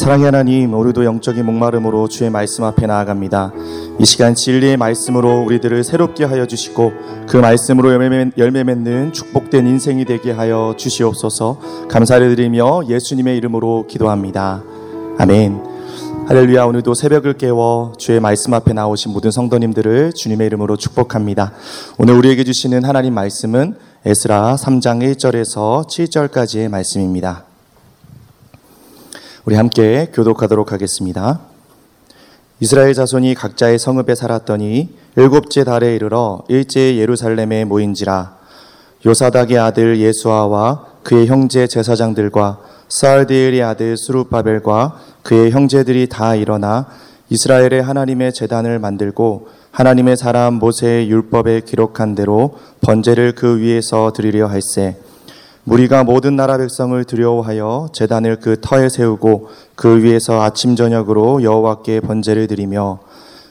사랑의 하나님, 우리도 영적인 목마름으로 주의 말씀 앞에 나아갑니다. 이 시간 진리의 말씀으로 우리들을 새롭게 하여 주시고 그 말씀으로 열매, 맺는 축복된 인생이 되게 하여 주시옵소서 감사를 드리며 예수님의 이름으로 기도합니다. 아멘. 할렐루야 오늘도 새벽을 깨워 주의 말씀 앞에 나오신 모든 성도님들을 주님의 이름으로 축복합니다. 오늘 우리에게 주시는 하나님 말씀은 에스라 3장 1절에서 7절까지의 말씀입니다. 우리 함께 교독하도록 하겠습니다. 이스라엘 자손이 각자의 성읍에 살았더니 일곱째 달에 이르러 일제 예루살렘에 모인지라 요사닥의 아들 예수아와 그의 형제 제사장들과 사알디엘의 아들 수르바벨과 그의 형제들이 다 일어나 이스라엘의 하나님의 재단을 만들고 하나님의 사람 모세의 율법에 기록한 대로 번제를 그 위에서 드리려 할세 무리가 모든 나라 백성을 두려워하여 재단을 그 터에 세우고 그 위에서 아침 저녁으로 여호와께 번제를 드리며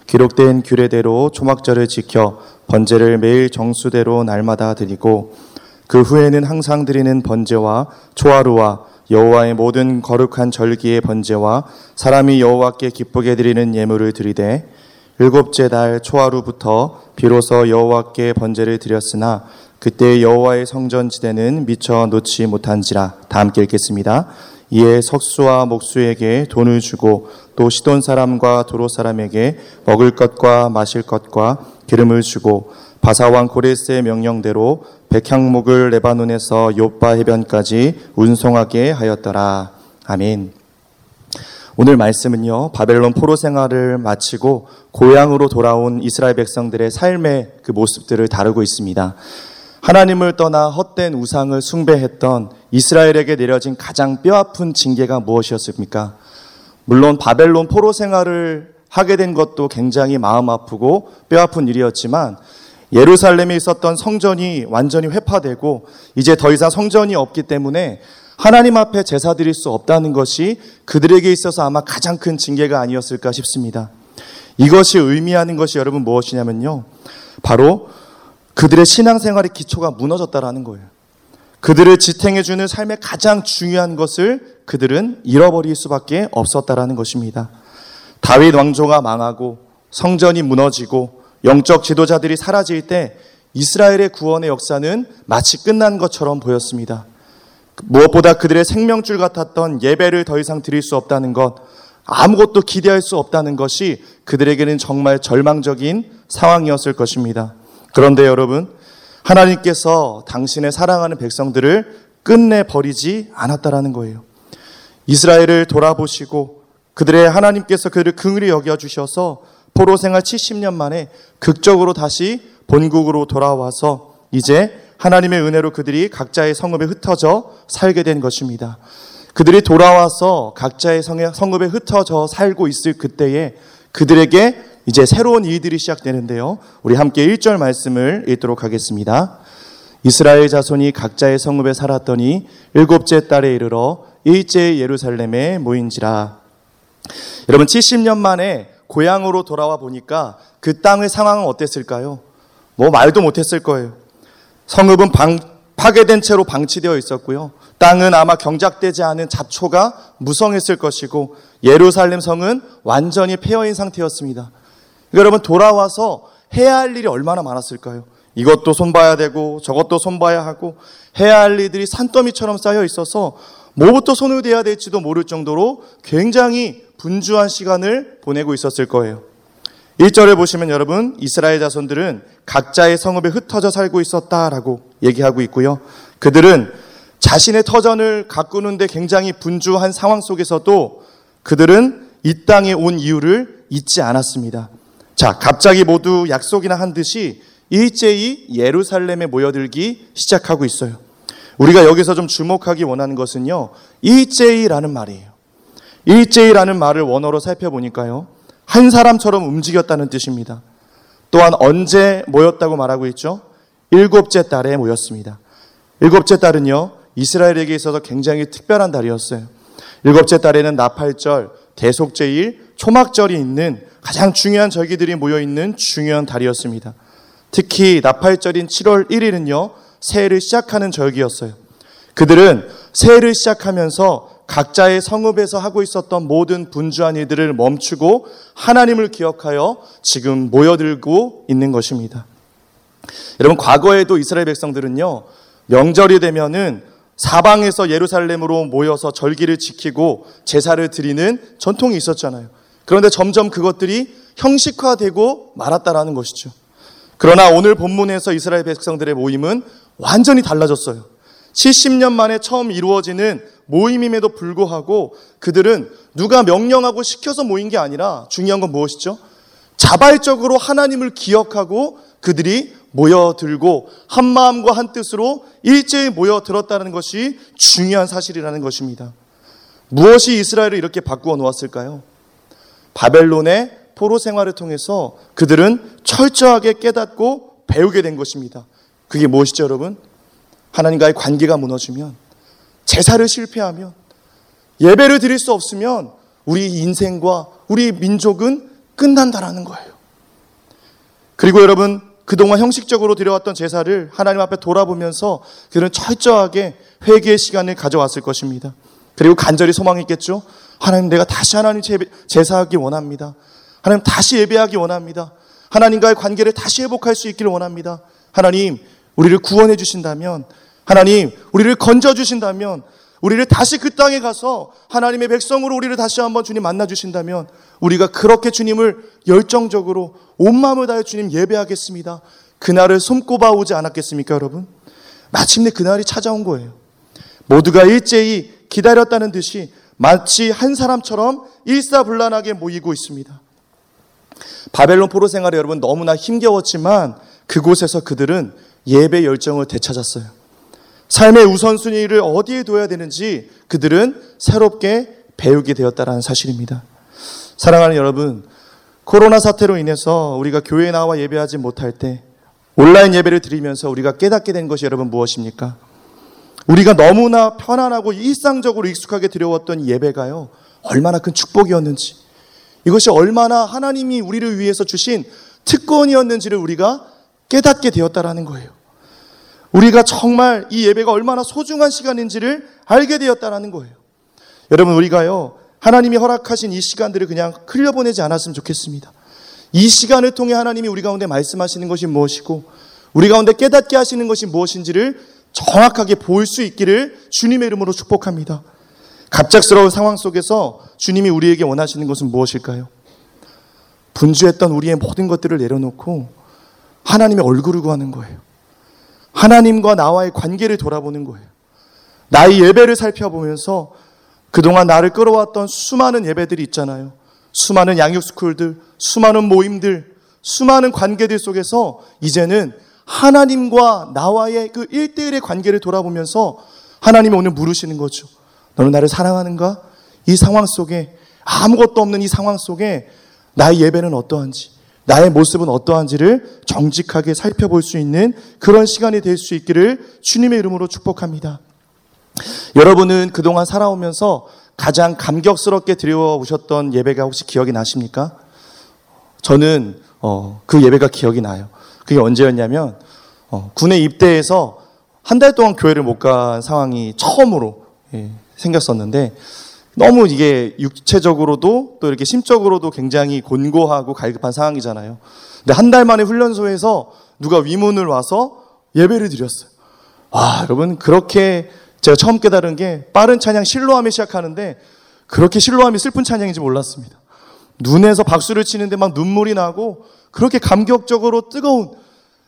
기록된 규례대로 초막절을 지켜 번제를 매일 정수대로 날마다 드리고 그 후에는 항상 드리는 번제와 초하루와 여호와의 모든 거룩한 절기의 번제와 사람이 여호와께 기쁘게 드리는 예물을 드리되 일곱째 달 초하루부터 비로소 여호와께 번제를 드렸으나 그때 여호와의 성전 지대는 미처 놓지 못한지라 다 함께 읽겠습니다. 이에 석수와 목수에게 돈을 주고 또 시돈 사람과 도로 사람에게 먹을 것과 마실 것과 기름을 주고 바사왕 고레스의 명령대로 백향목을 레바논에서 요빠 해변까지 운송하게 하였더라. 아멘. 오늘 말씀은요, 바벨론 포로 생활을 마치고 고향으로 돌아온 이스라엘 백성들의 삶의 그 모습들을 다루고 있습니다. 하나님을 떠나 헛된 우상을 숭배했던 이스라엘에게 내려진 가장 뼈아픈 징계가 무엇이었습니까? 물론 바벨론 포로 생활을 하게 된 것도 굉장히 마음 아프고 뼈아픈 일이었지만 예루살렘에 있었던 성전이 완전히 회파되고 이제 더 이상 성전이 없기 때문에 하나님 앞에 제사 드릴 수 없다는 것이 그들에게 있어서 아마 가장 큰 징계가 아니었을까 싶습니다. 이것이 의미하는 것이 여러분 무엇이냐면요. 바로 그들의 신앙생활의 기초가 무너졌다라는 거예요. 그들을 지탱해주는 삶의 가장 중요한 것을 그들은 잃어버릴 수밖에 없었다라는 것입니다. 다윗 왕조가 망하고 성전이 무너지고 영적 지도자들이 사라질 때 이스라엘의 구원의 역사는 마치 끝난 것처럼 보였습니다. 무엇보다 그들의 생명줄 같았던 예배를 더 이상 드릴 수 없다는 것, 아무것도 기대할 수 없다는 것이 그들에게는 정말 절망적인 상황이었을 것입니다. 그런데 여러분, 하나님께서 당신의 사랑하는 백성들을 끝내 버리지 않았다라는 거예요. 이스라엘을 돌아보시고 그들의 하나님께서 그들을 긍휼히 여겨 주셔서 포로 생활 70년 만에 극적으로 다시 본국으로 돌아와서 이제 하나님의 은혜로 그들이 각자의 성읍에 흩어져 살게 된 것입니다. 그들이 돌아와서 각자의 성읍에 흩어져 살고 있을 그때에 그들에게 이제 새로운 일들이 시작되는데요. 우리 함께 1절 말씀을 읽도록 하겠습니다. 이스라엘 자손이 각자의 성읍에 살았더니 일곱째 달에 이르러 일제 예루살렘에 모인지라. 여러분 70년 만에 고향으로 돌아와 보니까 그 땅의 상황은 어땠을까요? 뭐 말도 못했을 거예요. 성읍은 방, 파괴된 채로 방치되어 있었고요. 땅은 아마 경작되지 않은 잡초가 무성했을 것이고 예루살렘 성은 완전히 폐허인 상태였습니다. 그러니까 여러분 돌아와서 해야 할 일이 얼마나 많았을까요? 이것도 손봐야 되고 저것도 손봐야 하고 해야 할 일들이 산더미처럼 쌓여 있어서 뭐부터 손을 대야 될지도 모를 정도로 굉장히 분주한 시간을 보내고 있었을 거예요. 1절에 보시면 여러분 이스라엘 자손들은 각자의 성읍에 흩어져 살고 있었다라고 얘기하고 있고요. 그들은 자신의 터전을 가꾸는데 굉장히 분주한 상황 속에서도 그들은 이 땅에 온 이유를 잊지 않았습니다. 자, 갑자기 모두 약속이나 한 듯이 일제히 예루살렘에 모여들기 시작하고 있어요. 우리가 여기서 좀 주목하기 원하는 것은요, 일제히라는 말이에요. 일제히라는 말을 원어로 살펴보니까요, 한 사람처럼 움직였다는 뜻입니다. 또한 언제 모였다고 말하고 있죠? 일곱째 달에 모였습니다. 일곱째 달은요, 이스라엘에게 있어서 굉장히 특별한 달이었어요. 일곱째 달에는 나팔절, 대속제일, 초막절이 있는 가장 중요한 절기들이 모여 있는 중요한 달이었습니다. 특히 나팔절인 7월 1일은요, 새해를 시작하는 절기였어요. 그들은 새해를 시작하면서 각자의 성읍에서 하고 있었던 모든 분주한 일들을 멈추고 하나님을 기억하여 지금 모여들고 있는 것입니다. 여러분, 과거에도 이스라엘 백성들은요, 명절이 되면은 사방에서 예루살렘으로 모여서 절기를 지키고 제사를 드리는 전통이 있었잖아요. 그런데 점점 그것들이 형식화되고 말았다라는 것이죠. 그러나 오늘 본문에서 이스라엘 백성들의 모임은 완전히 달라졌어요. 70년 만에 처음 이루어지는 모임임에도 불구하고 그들은 누가 명령하고 시켜서 모인 게 아니라 중요한 건 무엇이죠? 자발적으로 하나님을 기억하고 그들이 모여들고 한 마음과 한 뜻으로 일제히 모여들었다는 것이 중요한 사실이라는 것입니다. 무엇이 이스라엘을 이렇게 바꾸어 놓았을까요? 바벨론의 포로 생활을 통해서 그들은 철저하게 깨닫고 배우게 된 것입니다. 그게 무엇이죠, 여러분? 하나님과의 관계가 무너지면, 제사를 실패하면, 예배를 드릴 수 없으면 우리 인생과 우리 민족은 끝난다라는 거예요. 그리고 여러분, 그동안 형식적으로 드려왔던 제사를 하나님 앞에 돌아보면서 그들은 철저하게 회개의 시간을 가져왔을 것입니다. 그리고 간절히 소망했겠죠. 하나님 내가 다시 하나님 제사하기 원합니다. 하나님 다시 예배하기 원합니다. 하나님과의 관계를 다시 회복할 수 있기를 원합니다. 하나님 우리를 구원해 주신다면 하나님 우리를 건져 주신다면 우리를 다시 그 땅에 가서 하나님의 백성으로 우리를 다시 한번 주님 만나 주신다면 우리가 그렇게 주님을 열정적으로 온 마음을 다해 주님 예배하겠습니다. 그날을 손꼽아 오지 않았겠습니까, 여러분? 마침내 그날이 찾아온 거예요. 모두가 일제히 기다렸다는 듯이 마치 한 사람처럼 일사불란하게 모이고 있습니다. 바벨론 포로 생활이 여러분 너무나 힘겨웠지만 그곳에서 그들은 예배 열정을 되찾았어요. 삶의 우선순위를 어디에 둬야 되는지 그들은 새롭게 배우게 되었다는 사실입니다. 사랑하는 여러분, 코로나 사태로 인해서 우리가 교회에 나와 예배하지 못할 때 온라인 예배를 드리면서 우리가 깨닫게 된 것이 여러분 무엇입니까? 우리가 너무나 편안하고 일상적으로 익숙하게 드려왔던 예배가요, 얼마나 큰 축복이었는지, 이것이 얼마나 하나님이 우리를 위해서 주신 특권이었는지를 우리가 깨닫게 되었다라는 거예요. 우리가 정말 이 예배가 얼마나 소중한 시간인지를 알게 되었다라는 거예요. 여러분, 우리가요, 하나님이 허락하신 이 시간들을 그냥 흘려보내지 않았으면 좋겠습니다. 이 시간을 통해 하나님이 우리 가운데 말씀하시는 것이 무엇이고, 우리 가운데 깨닫게 하시는 것이 무엇인지를 정확하게 볼 수 있기를 주님의 이름으로 축복합니다. 갑작스러운 상황 속에서 주님이 우리에게 원하시는 것은 무엇일까요? 분주했던 우리의 모든 것들을 내려놓고 하나님의 얼굴을 구하는 거예요. 하나님과 나와의 관계를 돌아보는 거예요. 나의 예배를 살펴보면서 그동안 나를 끌어왔던 수많은 예배들이 있잖아요. 수많은 양육스쿨들, 수많은 모임들, 수많은 관계들 속에서 이제는 하나님과 나와의 그 일대일의 관계를 돌아보면서 하나님이 오늘 물으시는 거죠. 너는 나를 사랑하는가? 이 상황 속에 아무것도 없는 이 상황 속에 나의 예배는 어떠한지, 나의 모습은 어떠한지를 정직하게 살펴볼 수 있는 그런 시간이 될 수 있기를 주님의 이름으로 축복합니다. 여러분은 그동안 살아오면서 가장 감격스럽게 드려오셨던 예배가 혹시 기억이 나십니까? 저는 어, 그 예배가 기억이 나요. 그게 언제였냐면 어, 군에 입대해서 한 달 동안 교회를 못 간 상황이 처음으로 예, 생겼었는데 너무 이게 육체적으로도 또 이렇게 심적으로도 굉장히 곤고하고 갈급한 상황이잖아요. 근데 한 달 만에 훈련소에서 누가 위문을 와서 예배를 드렸어요. 와, 여러분 그렇게 제가 처음 깨달은 게 빠른 찬양 실로함에 시작하는데 그렇게 실로함이 슬픈 찬양인지 몰랐습니다. 눈에서 박수를 치는데 막 눈물이 나고 그렇게 감격적으로 뜨거운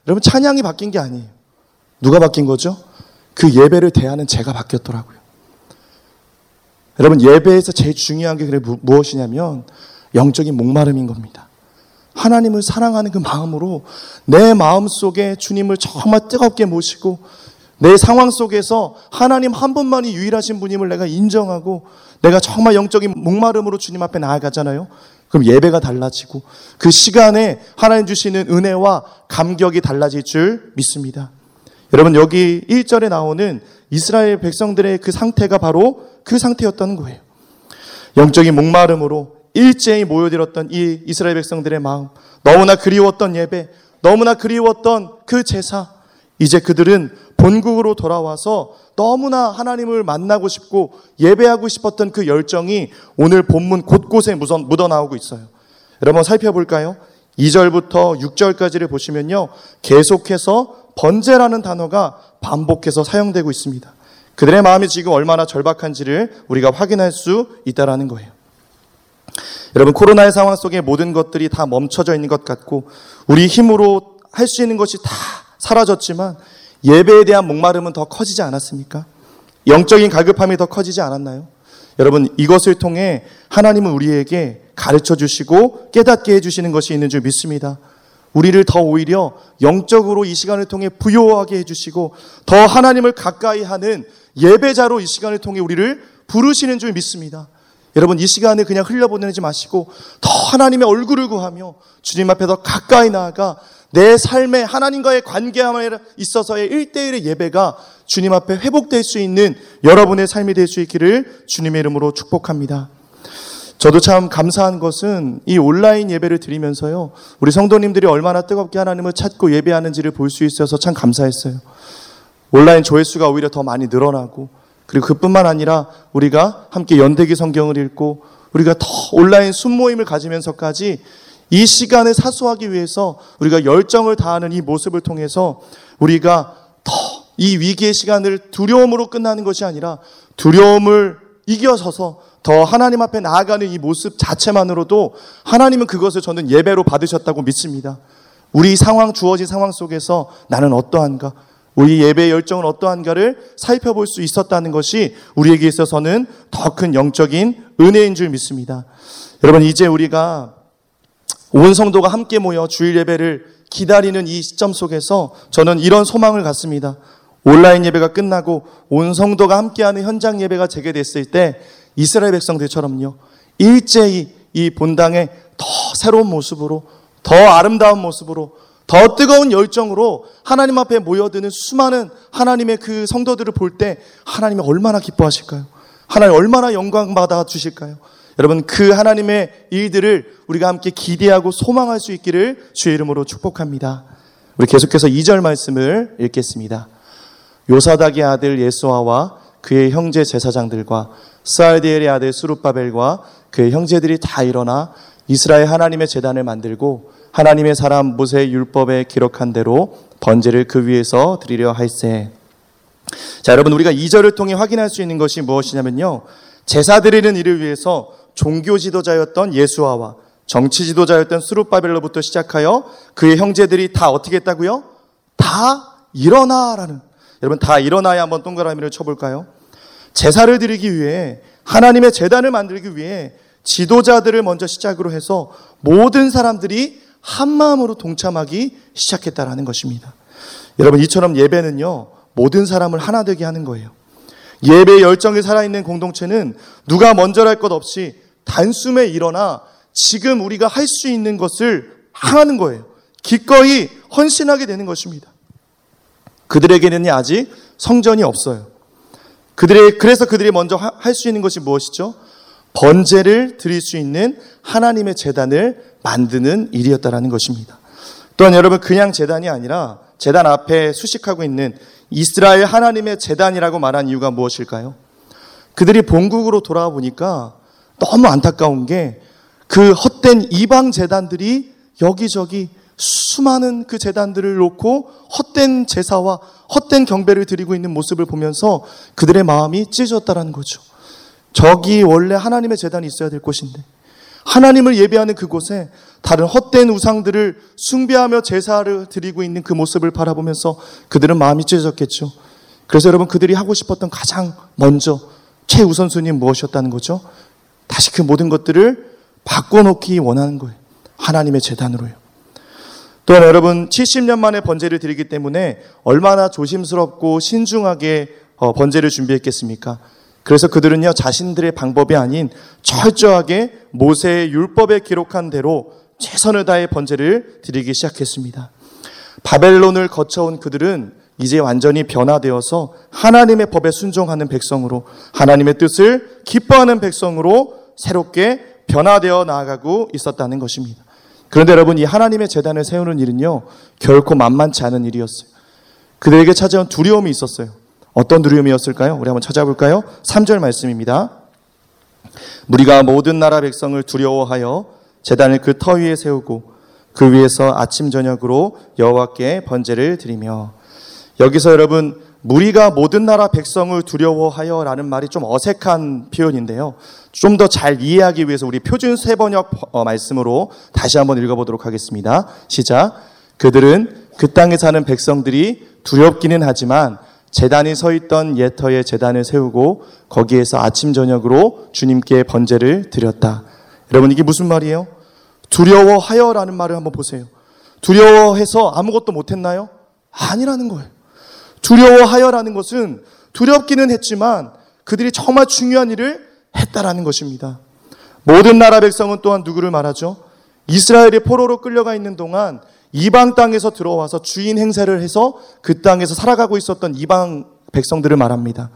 여러분 찬양이 바뀐 게 아니에요. 누가 바뀐 거죠? 그 예배를 대하는 제가 바뀌었더라고요. 여러분 예배에서 제일 중요한 게 그래 무엇이냐면 영적인 목마름인 겁니다. 하나님을 사랑하는 그 마음으로 내 마음 속에 주님을 정말 뜨겁게 모시고 내 상황 속에서 하나님 한 분만이 유일하신 분임을 내가 인정하고 내가 정말 영적인 목마름으로 주님 앞에 나아가잖아요. 그럼 예배가 달라지고 그 시간에 하나님 주시는 은혜와 감격이 달라질 줄 믿습니다. 여러분 여기 1절에 나오는 이스라엘 백성들의 그 상태가 바로 그 상태였던 거예요. 영적인 목마름으로 일제히 모여들었던 이 이스라엘 백성들의 마음, 너무나 그리웠던 예배, 너무나 그리웠던 그 제사, 이제 그들은 본국으로 돌아와서 너무나 하나님을 만나고 싶고 예배하고 싶었던 그 열정이 오늘 본문 곳곳에 묻어 나오고 있어요. 여러분 살펴볼까요? 2절부터 6절까지를 보시면요. 계속해서 번제라는 단어가 반복해서 사용되고 있습니다. 그들의 마음이 지금 얼마나 절박한지를 우리가 확인할 수 있다라는 거예요. 여러분 코로나의 상황 속에 모든 것들이 다 멈춰져 있는 것 같고 우리 힘으로 할 수 있는 것이 다 사라졌지만 예배에 대한 목마름은 더 커지지 않았습니까? 영적인 갈급함이 더 커지지 않았나요? 여러분 이것을 통해 하나님은 우리에게 가르쳐 주시고 깨닫게 해 주시는 것이 있는 줄 믿습니다. 우리를 더 오히려 영적으로 이 시간을 통해 부요하게 해 주시고 더 하나님을 가까이 하는 예배자로 이 시간을 통해 우리를 부르시는 줄 믿습니다. 여러분 이 시간을 그냥 흘려보내지 마시고 더 하나님의 얼굴을 구하며 주님 앞에 더 가까이 나아가 내 삶에 하나님과의 관계함에 있어서의 일대일의 예배가 주님 앞에 회복될 수 있는 여러분의 삶이 될 수 있기를 주님의 이름으로 축복합니다. 저도 참 감사한 것은 이 온라인 예배를 드리면서요. 우리 성도님들이 얼마나 뜨겁게 하나님을 찾고 예배하는지를 볼 수 있어서 참 감사했어요. 온라인 조회수가 오히려 더 많이 늘어나고 그리고 그뿐만 아니라 우리가 함께 연대기 성경을 읽고 우리가 더 온라인 순모임을 가지면서까지 이 시간을 사수하기 위해서 우리가 열정을 다하는 이 모습을 통해서 우리가 더 이 위기의 시간을 두려움으로 끝나는 것이 아니라 두려움을 이겨서서 더 하나님 앞에 나아가는 이 모습 자체만으로도 하나님은 그것을 저는 예배로 받으셨다고 믿습니다. 우리 상황, 주어진 상황 속에서 나는 어떠한가? 우리 예배의 열정은 어떠한가를 살펴볼 수 있었다는 것이 우리에게 있어서는 더 큰 영적인 은혜인 줄 믿습니다. 여러분, 이제 우리가 온 성도가 함께 모여 주일 예배를 기다리는 이 시점 속에서 저는 이런 소망을 갖습니다. 온라인 예배가 끝나고 온 성도가 함께하는 현장 예배가 재개됐을 때 이스라엘 백성들처럼요. 일제히 이 본당에 더 새로운 모습으로 더 아름다운 모습으로 더 뜨거운 열정으로 하나님 앞에 모여드는 수많은 하나님의 그 성도들을 볼 때 하나님이 얼마나 기뻐하실까요? 하나님 얼마나 영광 받아 주실까요? 여러분 그 하나님의 일들을 우리가 함께 기대하고 소망할 수 있기를 주의 이름으로 축복합니다. 우리 계속해서 2절 말씀을 읽겠습니다. 요사닥의 아들 예수아와 그의 형제 제사장들과 스알디엘의 아들 수룹바벨과 그의 형제들이 다 일어나 이스라엘 하나님의 재단을 만들고 하나님의 사람 모세 율법에 기록한 대로 번제를 그 위에서 드리려 할세. 자, 여러분 우리가 2절을 통해 확인할 수 있는 것이 무엇이냐면요. 제사 드리는 일을 위해서 종교 지도자였던 예수아와 정치 지도자였던 수룹바벨로부터 시작하여 그의 형제들이 다 어떻게 했다고요? 다 일어나라는. 여러분 다 일어나야 한번 동그라미를 쳐볼까요? 제사를 드리기 위해 하나님의 재단을 만들기 위해 지도자들을 먼저 시작으로 해서 모든 사람들이 한 마음으로 동참하기 시작했다라는 것입니다. 여러분 이처럼 예배는요 모든 사람을 하나 되게 하는 거예요. 예배 열정이 살아있는 공동체는 누가 먼저랄 것 없이 단숨에 일어나 지금 우리가 할 수 있는 것을 하는 거예요. 기꺼이 헌신하게 되는 것입니다. 그들에게는 아직 성전이 없어요. 그들의, 그래서 그들이 먼저 할 수 있는 것이 무엇이죠? 번제를 드릴 수 있는 하나님의 재단을 만드는 일이었다라는 것입니다. 또한 여러분 그냥 재단이 아니라 재단 앞에 수식하고 있는 이스라엘 하나님의 재단이라고 말한 이유가 무엇일까요? 그들이 본국으로 돌아와 보니까 너무 안타까운 게 그 헛된 이방 재단들이 여기저기 수많은 그 재단들을 놓고 헛된 제사와 헛된 경배를 드리고 있는 모습을 보면서 그들의 마음이 찢어졌다는 거죠. 저기 원래 하나님의 재단이 있어야 될 곳인데 하나님을 예배하는 그곳에 다른 헛된 우상들을 숭배하며 제사를 드리고 있는 그 모습을 바라보면서 그들은 마음이 찢어졌겠죠. 그래서 여러분 그들이 하고 싶었던 가장 먼저 최우선순위 무엇이었다는 거죠? 다시 그 모든 것들을 바꿔놓기 원하는 거예요. 하나님의 재단으로요. 또한 여러분 70년 만에 번제를 드리기 때문에 얼마나 조심스럽고 신중하게 어, 번제를 준비했겠습니까? 그래서 그들은요, 자신들의 방법이 아닌 철저하게 모세의 율법에 기록한 대로 최선을 다해 번제를 드리기 시작했습니다. 바벨론을 거쳐온 그들은 이제 완전히 변화되어서 하나님의 법에 순종하는 백성으로 하나님의 뜻을 기뻐하는 백성으로 새롭게 변화되어 나아가고 있었다는 것입니다. 그런데 여러분 이 하나님의 재단을 세우는 일은요 결코 만만치 않은 일이었어요. 그들에게 찾아온 두려움이 있었어요. 어떤 두려움이었을까요? 우리 한번 찾아볼까요? 3절 말씀입니다. 우리가 모든 나라 백성을 두려워하여 재단을 그 터 위에 세우고 그 위에서 아침 저녁으로 여호와께 번제를 드리며 여기서 여러분 무리가 모든 나라 백성을 두려워하여 라는 말이 좀 어색한 표현인데요. 좀 더 잘 이해하기 위해서 우리 표준 세번역 어, 말씀으로 다시 한번 읽어보도록 하겠습니다. 시작. 그들은 그 땅에 사는 백성들이 두렵기는 하지만 재단이 서 있던 예터에 재단을 세우고 거기에서 아침 저녁으로 주님께 번제를 드렸다. 여러분 이게 무슨 말이에요? 두려워하여라는 말을 한번 보세요. 두려워해서 아무것도 못했나요? 아니라는 거예요. 두려워하여라는 것은 두렵기는 했지만 그들이 정말 중요한 일을 했다라는 것입니다. 모든 나라 백성은 또한 누구를 말하죠? 이스라엘이 포로로 끌려가 있는 동안 이방 땅에서 들어와서 주인 행세를 해서 그 땅에서 살아가고 있었던 이방 백성들을 말합니다.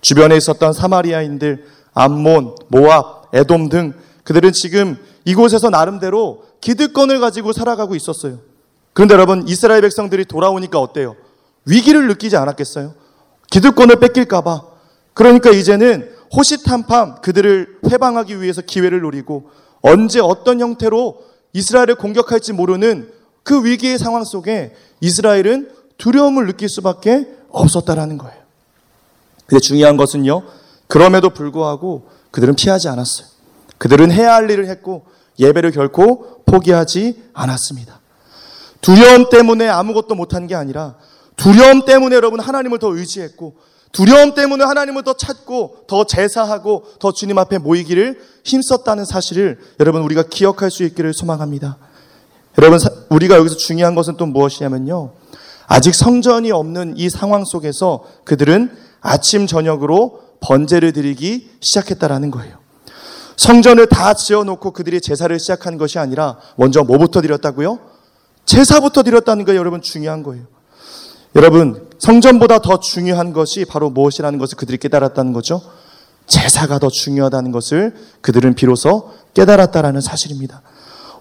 주변에 있었던 사마리아인들, 암몬, 모압, 에돔 등 그들은 지금 이곳에서 나름대로 기득권을 가지고 살아가고 있었어요. 그런데 여러분, 이스라엘 백성들이 돌아오니까 어때요? 위기를 느끼지 않았겠어요? 기득권을 뺏길까봐. 그러니까 이제는 호시탐탐 그들을 회방하기 위해서 기회를 노리고 언제 어떤 형태로 이스라엘을 공격할지 모르는 그 위기의 상황 속에 이스라엘은 두려움을 느낄 수밖에 없었다라는 거예요. 근데 중요한 것은요, 그럼에도 불구하고 그들은 피하지 않았어요. 그들은 해야 할 일을 했고 예배를 결코 포기하지 않았습니다. 두려움 때문에 아무것도 못한 게 아니라 두려움 때문에 여러분 하나님을 더 의지했고 두려움 때문에 하나님을 더 찾고 더 제사하고 더 주님 앞에 모이기를 힘썼다는 사실을 여러분 우리가 기억할 수 있기를 소망합니다. 여러분 우리가 여기서 중요한 것은 또 무엇이냐면요. 아직 성전이 없는 이 상황 속에서 그들은 아침 저녁으로 번제를 드리기 시작했다라는 거예요. 성전을 다 지어놓고 그들이 제사를 시작한 것이 아니라 먼저 뭐부터 드렸다고요? 제사부터 드렸다는 거 여러분 중요한 거예요. 여러분 성전보다 더 중요한 것이 바로 무엇이라는 것을 그들이 깨달았다는 거죠. 제사가 더 중요하다는 것을 그들은 비로소 깨달았다라는 사실입니다.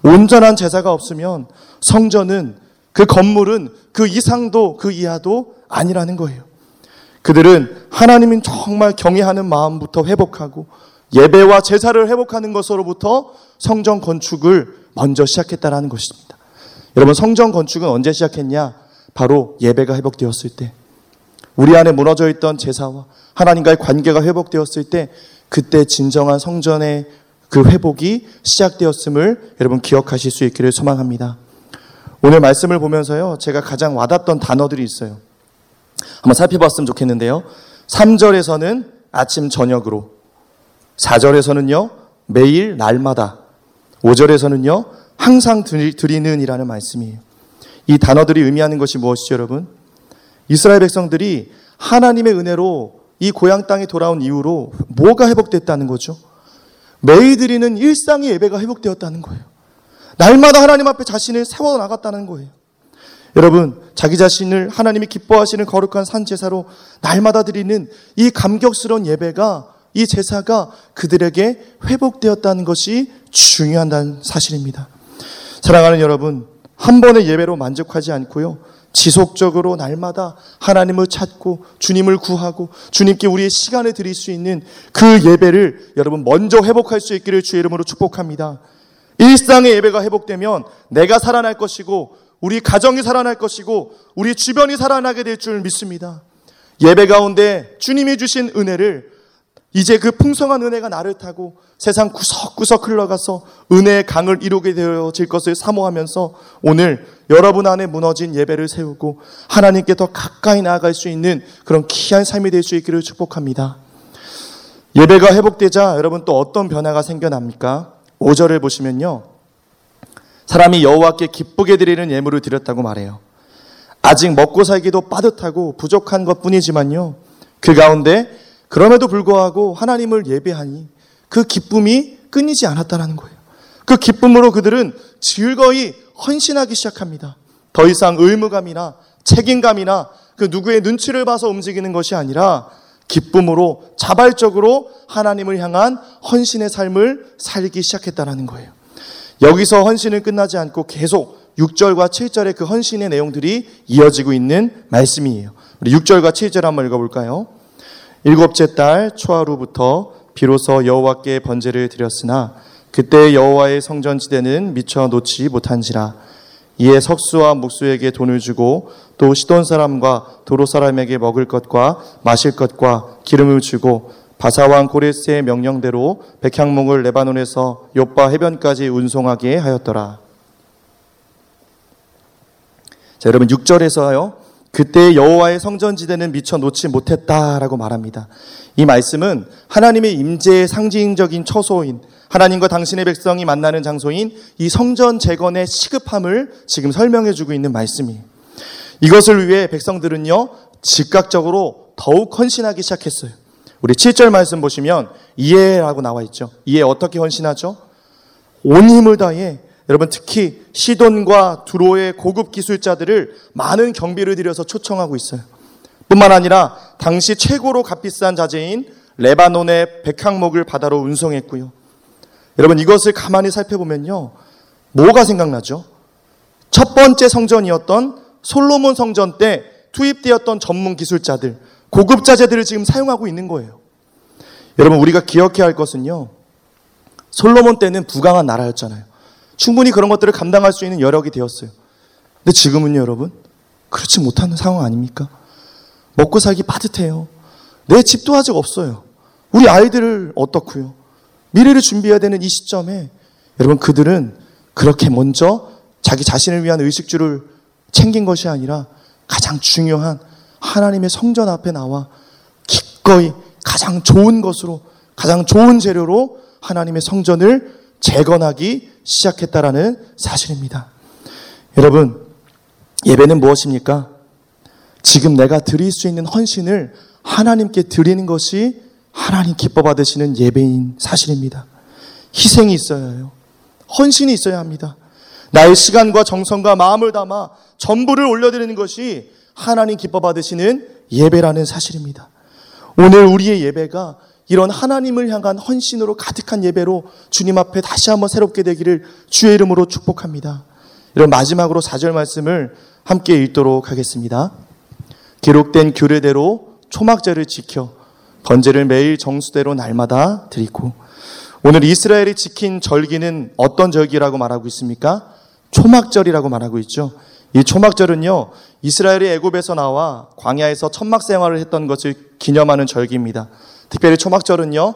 온전한 제사가 없으면 성전은 그 건물은 그 이상도 그 이하도 아니라는 거예요. 그들은 하나님인 정말 경외하는 마음부터 회복하고 예배와 제사를 회복하는 것으로부터 성전 건축을 먼저 시작했다라는 것입니다. 여러분 성전 건축은 언제 시작했냐? 바로 예배가 회복되었을 때 우리 안에 무너져 있던 제사와 하나님과의 관계가 회복되었을 때 그때 진정한 성전의 그 회복이 시작되었음을 여러분 기억하실 수 있기를 소망합니다. 오늘 말씀을 보면서요, 제가 가장 와닿던 단어들이 있어요. 한번 살펴봤으면 좋겠는데요. 3절에서는 아침 저녁으로, 4절에서는요, 매일 날마다, 5절에서는요, 항상 드리는 이라는 말씀이에요. 이 단어들이 의미하는 것이 무엇이죠, 여러분? 이스라엘 백성들이 하나님의 은혜로 이 고향 땅에 돌아온 이후로 뭐가 회복됐다는 거죠? 매일 드리는 일상의 예배가 회복되었다는 거예요. 날마다 하나님 앞에 자신을 세워 나갔다는 거예요. 여러분, 자기 자신을 하나님이 기뻐하시는 거룩한 산 제사로 날마다 드리는 이 감격스러운 예배가 이 제사가 그들에게 회복되었다는 것이 중요한 사실입니다. 사랑하는 여러분, 한 번의 예배로 만족하지 않고요. 지속적으로 날마다 하나님을 찾고 주님을 구하고 주님께 우리의 시간을 드릴 수 있는 그 예배를 여러분 먼저 회복할 수 있기를 주의 이름으로 축복합니다. 일상의 예배가 회복되면 내가 살아날 것이고 우리 가정이 살아날 것이고 우리 주변이 살아나게 될 줄 믿습니다. 예배 가운데 주님이 주신 은혜를 이제 그 풍성한 은혜가 나를 타고 세상 구석구석 흘러가서 은혜의 강을 이루게 되어질 것을 사모하면서 오늘 여러분 안에 무너진 예배를 세우고 하나님께 더 가까이 나아갈 수 있는 그런 귀한 삶이 될 수 있기를 축복합니다. 예배가 회복되자 여러분 또 어떤 변화가 생겨납니까? 5절을 보시면요. 사람이 여호와께 기쁘게 드리는 예물을 드렸다고 말해요. 아직 먹고 살기도 빠듯하고 부족한 것 뿐이지만요. 그 가운데 그럼에도 불구하고 하나님을 예배하니 그 기쁨이 끊이지 않았다는 거예요. 그 기쁨으로 그들은 즐거이 헌신하기 시작합니다. 더 이상 의무감이나 책임감이나 그 누구의 눈치를 봐서 움직이는 것이 아니라 기쁨으로 자발적으로 하나님을 향한 헌신의 삶을 살기 시작했다는 거예요. 여기서 헌신은 끝나지 않고 계속 6절과 7절의 그 헌신의 내용들이 이어지고 있는 말씀이에요. 우리 6절과 7절 한번 읽어볼까요? 일곱째 달 초하루부터 비로소 여호와께 번제를 드렸으나 그때 여호와의 성전 지대는 미처 놓지 못한지라 이에 석수와 목수에게 돈을 주고 또 시돈 사람과 도로 사람에게 먹을 것과 마실 것과 기름을 주고 바사왕 고레스의 명령대로 백향목을 레바논에서 요빠 해변까지 운송하게 하였더라. 자, 여러분 6절에서요. 그때 여호와의 성전지대는 미처 놓지 못했다라고 말합니다. 이 말씀은 하나님의 임재의 상징적인 처소인 하나님과 당신의 백성이 만나는 장소인 이 성전 재건의 시급함을 지금 설명해 주고 있는 말씀이에요. 이것을 위해 백성들은요, 즉각적으로 더욱 헌신하기 시작했어요. 우리 7절 말씀 보시면 이해라고 나와 있죠. 이해 어떻게 헌신하죠? 온 힘을 다해 여러분 특히 시돈과 두로의 고급 기술자들을 많은 경비를 들여서 초청하고 있어요. 뿐만 아니라 당시 최고로 값비싼 자재인 레바논의 백항목을 바다로 운송했고요. 여러분 이것을 가만히 살펴보면요. 뭐가 생각나죠? 첫 번째 성전이었던 솔로몬 성전 때 투입되었던 전문 기술자들, 고급 자재들을 지금 사용하고 있는 거예요. 여러분, 우리가 기억해야 할 것은요. 솔로몬 때는 부강한 나라였잖아요. 충분히 그런 것들을 감당할 수 있는 여력이 되었어요. 근데 지금은요, 여러분. 그렇지 못하는 상황 아닙니까? 먹고 살기 빠듯해요. 내 집도 아직 없어요. 우리 아이들을 어떻고요? 미래를 준비해야 되는 이 시점에 여러분 그들은 그렇게 먼저 자기 자신을 위한 의식주를 챙긴 것이 아니라 가장 중요한 하나님의 성전 앞에 나와 기꺼이 가장 좋은 것으로 가장 좋은 재료로 하나님의 성전을 재건하기 시작했다라는 사실입니다. 여러분, 예배는 무엇입니까? 지금 내가 드릴 수 있는 헌신을 하나님께 드리는 것이 하나님 기뻐 받으시는 예배인 사실입니다. 희생이 있어야 해요. 헌신이 있어야 합니다. 나의 시간과 정성과 마음을 담아 전부를 올려드리는 것이 하나님 기뻐 받으시는 예배라는 사실입니다. 오늘 우리의 예배가 이런 하나님을 향한 헌신으로 가득한 예배로 주님 앞에 다시 한번 새롭게 되기를 주의 이름으로 축복합니다. 이런 마지막으로 4절 말씀을 함께 읽도록 하겠습니다. 기록된 규례대로 초막절을 지켜 번제를 매일 정수대로 날마다 드리고 오늘 이스라엘이 지킨 절기는 어떤 절기라고 말하고 있습니까? 초막절이라고 말하고 있죠. 이 초막절은요, 이스라엘이 애굽에서 나와 광야에서 천막 생활을 했던 것을 기념하는 절기입니다. 특별히 초막절은요,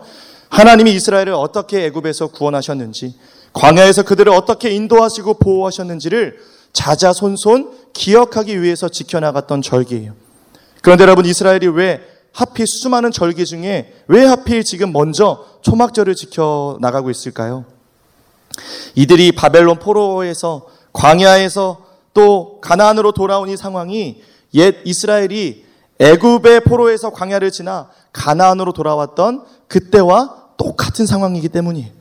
하나님이 이스라엘을 어떻게 애굽에서 구원하셨는지, 광야에서 그들을 어떻게 인도하시고 보호하셨는지를 자자손손 기억하기 위해서 지켜나갔던 절기예요. 그런데 여러분, 이스라엘이 왜 하필 수많은 절기 중에 왜 하필 지금 먼저 초막절을 지켜 나가고 있을까요? 이들이 바벨론 포로에서 광야에서 또 가나안으로 돌아온 이 상황이 옛 이스라엘이 애굽의 포로에서 광야를 지나 가나안으로 돌아왔던 그때와 똑같은 상황이기 때문이에요.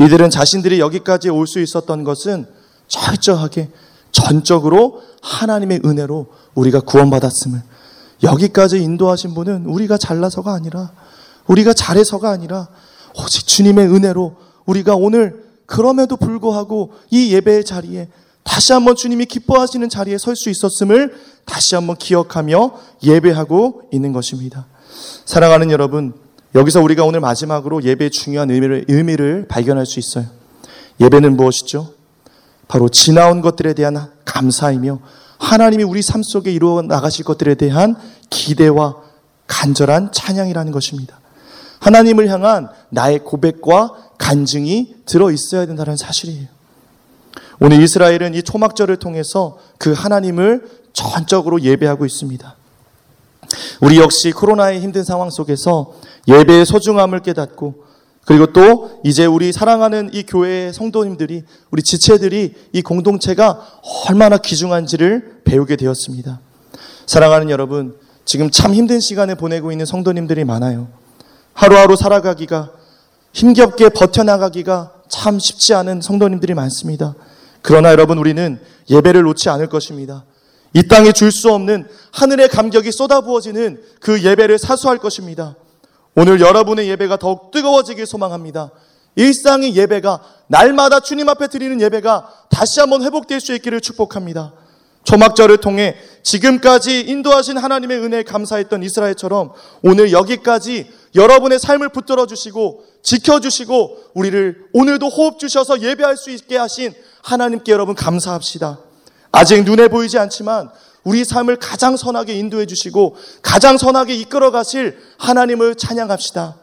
이들은 자신들이 여기까지 올 수 있었던 것은 철저하게 전적으로 하나님의 은혜로 우리가 구원받았음을 여기까지 인도하신 분은 우리가 잘나서가 아니라 우리가 잘해서가 아니라 오직 주님의 은혜로 우리가 오늘 그럼에도 불구하고 이 예배의 자리에 다시 한번 주님이 기뻐하시는 자리에 설 수 있었음을 다시 한번 기억하며 예배하고 있는 것입니다. 사랑하는 여러분, 여기서 우리가 오늘 마지막으로 예배의 중요한 의미를, 의미를 발견할 수 있어요. 예배는 무엇이죠? 바로 지나온 것들에 대한 감사이며 하나님이 우리 삶 속에 이루어 나가실 것들에 대한 기대와 간절한 찬양이라는 것입니다. 하나님을 향한 나의 고백과 간증이 들어 있어야 된다는 사실이에요. 오늘 이스라엘은 이 초막절을 통해서 그 하나님을 전적으로 예배하고 있습니다. 우리 역시 코로나의 힘든 상황 속에서 예배의 소중함을 깨닫고 그리고 또 이제 우리 사랑하는 이 교회의 성도님들이 우리 지체들이 이 공동체가 얼마나 귀중한지를 배우게 되었습니다. 사랑하는 여러분, 지금 참 힘든 시간을 보내고 있는 성도님들이 많아요. 하루하루 살아가기가 힘겹게 버텨나가기가 참 쉽지 않은 성도님들이 많습니다. 그러나 여러분 우리는 예배를 놓지 않을 것입니다. 이 땅에 줄 수 없는 하늘의 감격이 쏟아부어지는 그 예배를 사수할 것입니다. 오늘 여러분의 예배가 더욱 뜨거워지길 소망합니다. 일상의 예배가 날마다 주님 앞에 드리는 예배가 다시 한번 회복될 수 있기를 축복합니다. 초막절을 통해 지금까지 인도하신 하나님의 은혜에 감사했던 이스라엘처럼 오늘 여기까지 여러분의 삶을 붙들어 주시고 지켜 주시고 우리를 오늘도 호흡 주셔서 예배할 수 있게 하신 하나님께 여러분 감사합시다. 아직 눈에 보이지 않지만 우리 삶을 가장 선하게 인도해 주시고 가장 선하게 이끌어 가실 하나님을 찬양합시다.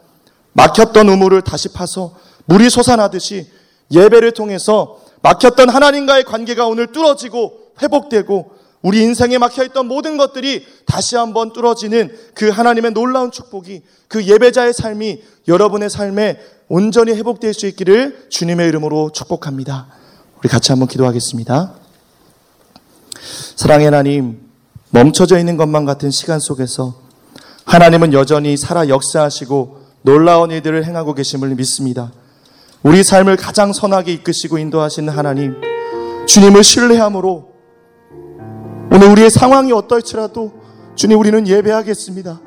막혔던 우물을 다시 파서 물이 솟아나듯이 예배를 통해서 막혔던 하나님과의 관계가 오늘 뚫어지고 회복되고 우리 인생에 막혀있던 모든 것들이 다시 한번 뚫어지는 그 하나님의 놀라운 축복이 그 예배자의 삶이 여러분의 삶에 온전히 회복될 수 있기를 주님의 이름으로 축복합니다. 우리 같이 한번 기도하겠습니다. 사랑의 하나님, 멈춰져 있는 것만 같은 시간 속에서 하나님은 여전히 살아 역사하시고 놀라운 일들을 행하고 계심을 믿습니다. 우리 삶을 가장 선하게 이끄시고 인도하시는 하나님, 주님을 신뢰함으로 오늘 우리의 상황이 어떨지라도 주님 우리는 예배하겠습니다.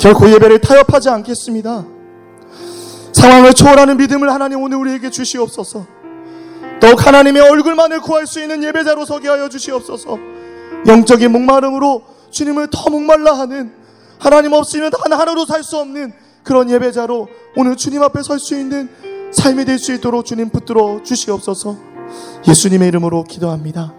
결코 예배를 타협하지 않겠습니다. 상황을 초월하는 믿음을 하나님 오늘 우리에게 주시옵소서. 더욱 하나님의 얼굴만을 구할 수 있는 예배자로 서게 하여 주시옵소서. 영적인 목마름으로 주님을 더 목말라 하는 하나님 없이는 단 하루도 살수 없는 그런 예배자로 오늘 주님 앞에 설 수 있는 삶이 될 수 있도록 주님 붙들어 주시옵소서 예수님의 이름으로 기도합니다.